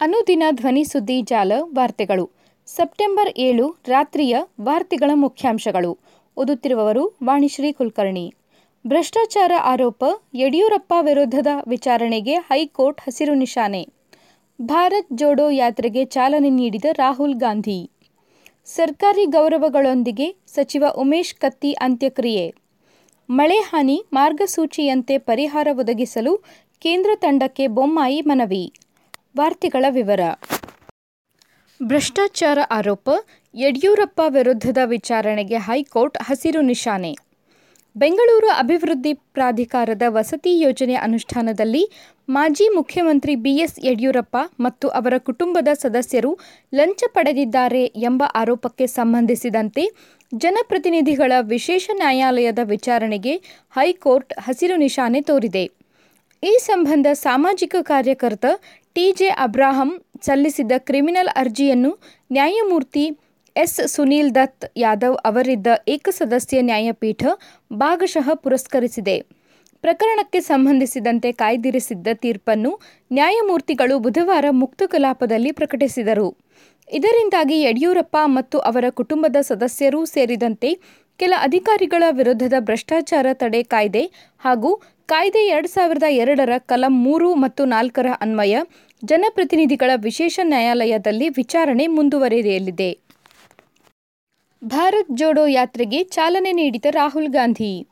ಅನುದಿನ ಧ್ವನಿ ಸುದ್ದಿ ಜಾಲ ವಾರ್ತೆಗಳು. ಸೆಪ್ಟೆಂಬರ್ ಏಳು ರಾತ್ರಿಯ ವಾರ್ತೆಗಳ ಮುಖ್ಯಾಂಶಗಳು. ಓದುತ್ತಿರುವವರು ವಾಣಿಶ್ರೀ ಕುಲಕರ್ಣಿ. ಭ್ರಷ್ಟಾಚಾರ ಆರೋಪ ಯಡಿಯೂರಪ್ಪ ವಿರುದ್ಧದ ವಿಚಾರಣೆಗೆ ಹೈಕೋರ್ಟ್ ಹಸಿರು ನಿಶಾನೆ. ಭಾರತ್ ಜೋಡೋ ಯಾತ್ರೆಗೆ ಚಾಲನೆ ನೀಡಿದ ರಾಹುಲ್ ಗಾಂಧಿ. ಸರ್ಕಾರಿ ಗೌರವಗಳೊಂದಿಗೆ ಸಚಿವ ಉಮೇಶ್ ಕತ್ತಿ ಅಂತ್ಯಕ್ರಿಯೆ. ಮಳೆ ಹಾನಿ ಮಾರ್ಗಸೂಚಿಯಂತೆ ಪರಿಹಾರ ಒದಗಿಸಲು ಕೇಂದ್ರ ತಂಡಕ್ಕೆ ಬೊಮ್ಮಾಯಿ ಮನವಿ. ವಾರ್ತೆಗಳ ವಿವರ. ಭ್ರಷ್ಟಾಚಾರ ಆರೋಪ, ಯಡಿಯೂರಪ್ಪ ವಿರುದ್ಧದ ವಿಚಾರಣೆಗೆ ಹೈಕೋರ್ಟ್ ಹಸಿರು ನಿಶಾನೆ. ಬೆಂಗಳೂರು ಅಭಿವೃದ್ಧಿ ಪ್ರಾಧಿಕಾರದ ವಸತಿ ಯೋಜನೆ ಅನುಷ್ಠಾನದಲ್ಲಿ ಮಾಜಿ ಮುಖ್ಯಮಂತ್ರಿ ಬಿಎಸ್ ಯಡಿಯೂರಪ್ಪ ಮತ್ತು ಅವರ ಕುಟುಂಬದ ಸದಸ್ಯರು ಲಂಚ ಪಡೆದಿದ್ದಾರೆ ಎಂಬ ಆರೋಪಕ್ಕೆ ಸಂಬಂಧಿಸಿದಂತೆ ಜನಪ್ರತಿನಿಧಿಗಳ ವಿಶೇಷ ನ್ಯಾಯಾಲಯದ ವಿಚಾರಣೆಗೆ ಹೈಕೋರ್ಟ್ ಹಸಿರು ನಿಶಾನೆ ತೋರಿದೆ. ಈ ಸಂಬಂಧ ಸಾಮಾಜಿಕ ಕಾರ್ಯಕರ್ತ ಟಿಜೆ ಅಬ್ರಾಹಂ ಸಲ್ಲಿಸಿದ್ದ ಕ್ರಿಮಿನಲ್ ಅರ್ಜಿಯನ್ನು ನ್ಯಾಯಮೂರ್ತಿ ಎಸ್. ಸುನೀಲ್ ದತ್ ಯಾದವ್ ಅವರಿದ್ದ ಏಕಸದಸ್ಯ ನ್ಯಾಯಪೀಠ ಭಾಗಶಃ ಪುರಸ್ಕರಿಸಿದೆ. ಪ್ರಕರಣಕ್ಕೆ ಸಂಬಂಧಿಸಿದಂತೆ ಕಾಯ್ದಿರಿಸಿದ್ದ ತೀರ್ಪನ್ನು ನ್ಯಾಯಮೂರ್ತಿಗಳು ಬುಧವಾರ ಮುಕ್ತ ಕಲಾಪದಲ್ಲಿ ಪ್ರಕಟಿಸಿದರು. ಇದರಿಂದಾಗಿ ಯಡಿಯೂರಪ್ಪ ಮತ್ತು ಅವರ ಕುಟುಂಬದ ಸದಸ್ಯರೂ ಸೇರಿದಂತೆ ಕೆಲ ಅಧಿಕಾರಿಗಳ ವಿರುದ್ಧದ ಭ್ರಷ್ಟಾಚಾರ ತಡೆ ಕಾಯ್ದೆ ಹಾಗೂ ಕಾಯ್ದೆ ಎರಡು ಸಾವಿರದ ಎರಡರ ಕಲಂ ಮೂರು ಮತ್ತು ನಾಲ್ಕರ ಅನ್ವಯ ಜನಪ್ರತಿನಿಧಿಗಳ ವಿಶೇಷ ನ್ಯಾಯಾಲಯದಲ್ಲಿ ವಿಚಾರಣೆ ಮುಂದುವರೆಯಲಿದೆ. ಭಾರತ್ ಜೋಡೋ ಯಾತ್ರೆಗೆ ಚಾಲನೆ ನೀಡಿದ ರಾಹುಲ್ ಗಾಂಧಿ.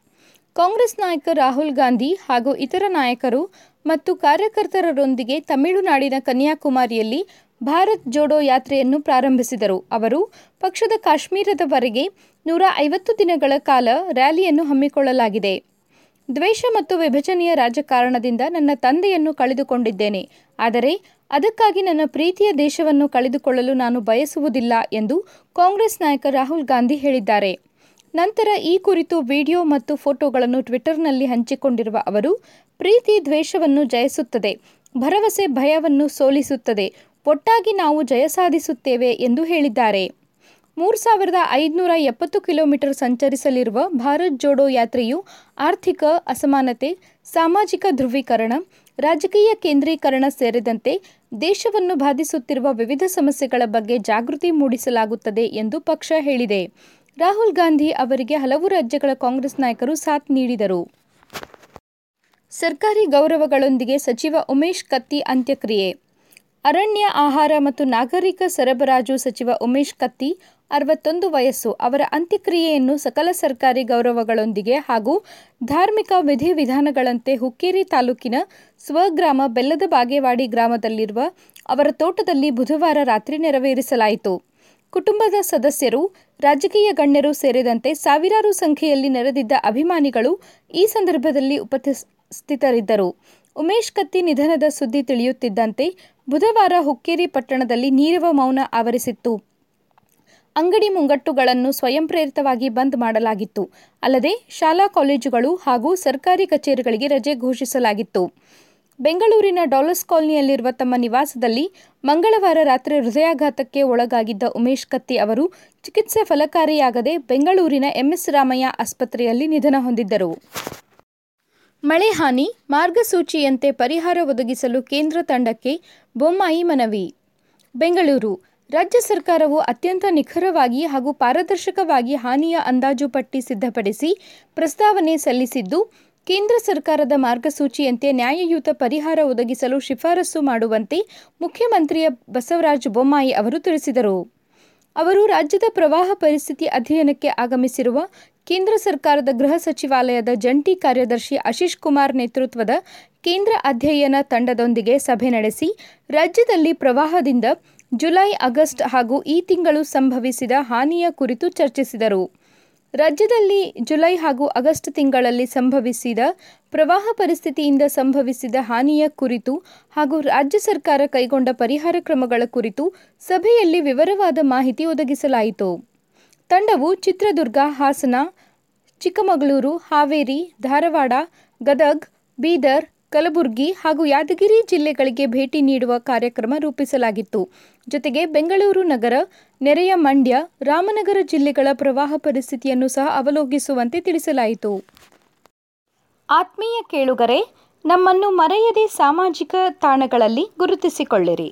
ಕಾಂಗ್ರೆಸ್ ನಾಯಕ ರಾಹುಲ್ ಗಾಂಧಿ ಹಾಗೂ ಇತರ ನಾಯಕರು ಮತ್ತು ಕಾರ್ಯಕರ್ತರರೊಂದಿಗೆ ತಮಿಳುನಾಡಿನ ಕನ್ಯಾಕುಮಾರಿಯಲ್ಲಿ ಭಾರತ್ ಜೋಡೋ ಯಾತ್ರೆಯನ್ನು ಪ್ರಾರಂಭಿಸಿದರು. ಅವರು ಪಕ್ಷದ ಕಾಶ್ಮೀರದವರೆಗೆ ನೂರ ಐವತ್ತು ದಿನಗಳ ಕಾಲ ರ್ಯಾಲಿಯನ್ನು ಹಮ್ಮಿಕೊಳ್ಳಲಾಗಿದೆ. ದ್ವೇಷ ಮತ್ತು ವಿಭಜನೆಯ ರಾಜಕಾರಣದಿಂದ ನನ್ನ ತಂದೆಯನ್ನು ಕಳೆದುಕೊಂಡಿದ್ದೇನೆ. ಆದರೆ ಅದಕ್ಕಾಗಿ ನನ್ನ ಪ್ರೀತಿಯ ದೇಶವನ್ನು ಕಳೆದುಕೊಳ್ಳಲು ನಾನು ಬಯಸುವುದಿಲ್ಲ ಎಂದು ಕಾಂಗ್ರೆಸ್ ನಾಯಕ ರಾಹುಲ್ ಗಾಂಧಿ ಹೇಳಿದ್ದಾರೆ. ನಂತರ ಈ ಕುರಿತು ವಿಡಿಯೋ ಮತ್ತು ಫೋಟೋಗಳನ್ನು ಟ್ವಿಟರ್ನಲ್ಲಿ ಹಂಚಿಕೊಂಡಿರುವ ಅವರು, ಪ್ರೀತಿ ದ್ವೇಷವನ್ನು ಜಯಿಸುತ್ತದೆ, ಭರವಸೆ ಭಯವನ್ನು ಸೋಲಿಸುತ್ತದೆ, ಒಟ್ಟಾಗಿ ನಾವು ಜಯ ಸಾಧಿಸುತ್ತೇವೆ ಎಂದು ಹೇಳಿದ್ದಾರೆ. ಮೂರು ಸಾವಿರದ ಐದುನೂರ ಎಪ್ಪತ್ತು ಕಿಲೋಮೀಟರ್ ಸಂಚರಿಸಲಿರುವ ಭಾರತ್ ಜೋಡೋ ಯಾತ್ರೆಯು ಆರ್ಥಿಕ ಅಸಮಾನತೆ, ಸಾಮಾಜಿಕ ಧ್ರುವೀಕರಣ, ರಾಜಕೀಯ ಕೇಂದ್ರೀಕರಣ ಸೇರಿದಂತೆ ದೇಶವನ್ನು ಬಾಧಿಸುತ್ತಿರುವ ವಿವಿಧ ಸಮಸ್ಯೆಗಳ ಬಗ್ಗೆ ಜಾಗೃತಿ ಮೂಡಿಸಲಾಗುತ್ತದೆ ಎಂದು ಪಕ್ಷ ಹೇಳಿದೆ. ರಾಹುಲ್ ಗಾಂಧಿ ಅವರಿಗೆ ಹಲವು ರಾಜ್ಯಗಳ ಕಾಂಗ್ರೆಸ್ ನಾಯಕರು ಸಾಥ್ ನೀಡಿದರು. ಸರ್ಕಾರಿ ಗೌರವಗಳೊಂದಿಗೆ ಸಚಿವ ಉಮೇಶ್ ಕತ್ತಿ ಅಂತ್ಯಕ್ರಿಯೆ. ಅರಣ್ಯ ಆಹಾರ ಮತ್ತು ನಾಗರಿಕ ಸರಬರಾಜು ಸಚಿವ ಉಮೇಶ್ ಕತ್ತಿ ಅರವತ್ತೊಂದು ವಯಸ್ಸು ಅವರ ಅಂತ್ಯಕ್ರಿಯೆಯನ್ನು ಸಕಲ ಸರ್ಕಾರಿ ಗೌರವಗಳೊಂದಿಗೆ ಹಾಗೂ ಧಾರ್ಮಿಕ ವಿಧಿವಿಧಾನಗಳಂತೆ ಹುಕ್ಕೇರಿ ತಾಲೂಕಿನ ಸ್ವಗ್ರಾಮ ಬೆಲ್ಲದ ಬಾಗೇವಾಡಿ ಗ್ರಾಮದಲ್ಲಿರುವ ಅವರ ತೋಟದಲ್ಲಿ ಬುಧವಾರ ರಾತ್ರಿ ನೆರವೇರಿಸಲಾಯಿತು. ಕುಟುಂಬದ ಸದಸ್ಯರು, ರಾಜಕೀಯ ಗಣ್ಯರು ಸೇರಿದಂತೆ ಸಾವಿರಾರು ಸಂಖ್ಯೆಯಲ್ಲಿ ನೆರೆದಿದ್ದ ಅಭಿಮಾನಿಗಳು ಈ ಸಂದರ್ಭದಲ್ಲಿ ಉಪಸ್ಥಿತರಿದ್ದರು. ಉಮೇಶ್ ಕತ್ತಿ ನಿಧನದ ಸುದ್ದಿ ತಿಳಿಯುತ್ತಿದ್ದಂತೆ ಬುಧವಾರ ಹುಕ್ಕೇರಿ ಪಟ್ಟಣದಲ್ಲಿ ನೀರವ ಮೌನ ಆವರಿಸಿತ್ತು. ಅಂಗಡಿ ಮುಂಗಟ್ಟುಗಳನ್ನು ಸ್ವಯಂ ಪ್ರೇರಿತವಾಗಿ ಬಂದ್ ಮಾಡಲಾಗಿತ್ತು. ಅಲ್ಲದೆ ಶಾಲಾ ಕಾಲೇಜುಗಳು ಹಾಗೂ ಸರ್ಕಾರಿ ಕಚೇರಿಗಳಿಗೆ ರಜೆ ಘೋಷಿಸಲಾಗಿತ್ತು. ಬೆಂಗಳೂರಿನ ಡಾಲರ್ಸ್ ಕಾಲನಿಯಲ್ಲಿರುವ ತಮ್ಮ ನಿವಾಸದಲ್ಲಿ ಮಂಗಳವಾರ ರಾತ್ರಿ ಹೃದಯಾಘಾತಕ್ಕೆ ಒಳಗಾಗಿದ್ದ ಉಮೇಶ್ ಕತ್ತಿ ಅವರು ಚಿಕಿತ್ಸೆ ಫಲಕಾರಿಯಾಗದೆ ಬೆಂಗಳೂರಿನ ಎಂಎಸ್ ರಾಮಯ್ಯ ಆಸ್ಪತ್ರೆಯಲ್ಲಿ ನಿಧನ ಹೊಂದಿದ್ದರು. ಮಳೆ ಹಾನಿ, ಮಾರ್ಗಸೂಚಿಯಂತೆ ಪರಿಹಾರ ಒದಗಿಸಲು ಕೇಂದ್ರ ತಂಡಕ್ಕೆ ಬೊಮ್ಮಾಯಿ ಮನವಿ. ಬೆಂಗಳೂರು, ರಾಜ್ಯ ಸರ್ಕಾರವು ಅತ್ಯಂತ ನಿಖರವಾಗಿ ಹಾಗೂ ಪಾರದರ್ಶಕವಾಗಿ ಹಾನಿಯ ಅಂದಾಜು ಪಟ್ಟಿ ಸಿದ್ಧಪಡಿಸಿ ಪ್ರಸ್ತಾವನೆ ಸಲ್ಲಿಸಿದ್ದು, ಕೇಂದ್ರ ಸರ್ಕಾರದ ಮಾರ್ಗಸೂಚಿಯಂತೆ ನ್ಯಾಯಯುತ ಪರಿಹಾರ ಒದಗಿಸಲು ಶಿಫಾರಸು ಮಾಡುವಂತೆ ಮುಖ್ಯಮಂತ್ರಿಯ ಬಸವರಾಜ ಬೊಮ್ಮಾಯಿ ಅವರು ತಿಳಿಸಿದರು. ಅವರು ರಾಜ್ಯದ ಪ್ರವಾಹ ಪರಿಸ್ಥಿತಿ ಅಧ್ಯಯನಕ್ಕೆ ಆಗಮಿಸಿರುವ ಕೇಂದ್ರ ಸರ್ಕಾರದ ಗೃಹ ಸಚಿವಾಲಯದ ಜಂಟಿ ಕಾರ್ಯದರ್ಶಿ ಆಶೀಶ್ ಕುಮಾರ್ ನೇತೃತ್ವದ ಕೇಂದ್ರ ಅಧ್ಯಯನ ತಂಡದೊಂದಿಗೆ ಸಭೆ ನಡೆಸಿ, ರಾಜ್ಯದಲ್ಲಿ ಪ್ರವಾಹದಿಂದ ಜುಲೈ ಆಗಸ್ಟ್ ಹಾಗೂ ಈ ತಿಂಗಳು ಸಂಭವಿಸಿದ ಹಾನಿಯ ಕುರಿತು ಚರ್ಚಿಸಿದರು. ರಾಜ್ಯದಲ್ಲಿ ಜುಲೈ ಹಾಗೂ ಆಗಸ್ಟ್ ತಿಂಗಳಲ್ಲಿ ಸಂಭವಿಸಿದ ಪ್ರವಾಹ ಪರಿಸ್ಥಿತಿಯಿಂದ ಸಂಭವಿಸಿದ ಹಾನಿಯ ಕುರಿತು ಹಾಗೂ ರಾಜ್ಯ ಸರ್ಕಾರ ಕೈಗೊಂಡ ಪರಿಹಾರ ಕ್ರಮಗಳ ಕುರಿತು ಸಭೆಯಲ್ಲಿ ವಿವರವಾದ ಮಾಹಿತಿ ಒದಗಿಸಲಾಯಿತು. ತಂಡವು ಚಿತ್ರದುರ್ಗ, ಹಾಸನ, ಚಿಕ್ಕಮಗಳೂರು, ಹಾವೇರಿ, ಧಾರವಾಡ, ಗದಗ್, ಬೀದರ್ ಕಲಬುರಗಿ ಹಾಗೂ ಯಾದಗಿರಿ ಜಿಲ್ಲೆಗಳಿಗೆ ಭೇಟಿ ನೀಡುವ ಕಾರ್ಯಕ್ರಮ ರೂಪಿಸಲಾಗಿತ್ತು. ಜೊತೆಗೆ ಬೆಂಗಳೂರು ನಗರ, ನೆರೆಯ ಮಂಡ್ಯ, ರಾಮನಗರ ಜಿಲ್ಲೆಗಳ ಪ್ರವಾಹ ಪರಿಸ್ಥಿತಿಯನ್ನು ಸಹ ಅವಲೋಕಿಸುವಂತೆ ತಿಳಿಸಲಾಯಿತು. ಆತ್ಮೀಯ ಕೇಳುಗರೆ, ನಮ್ಮನ್ನು ಮರೆಯದೆ ಸಾಮಾಜಿಕ ತಾಣಗಳಲ್ಲಿ ಗುರುತಿಸಿಕೊಳ್ಳಿರಿ.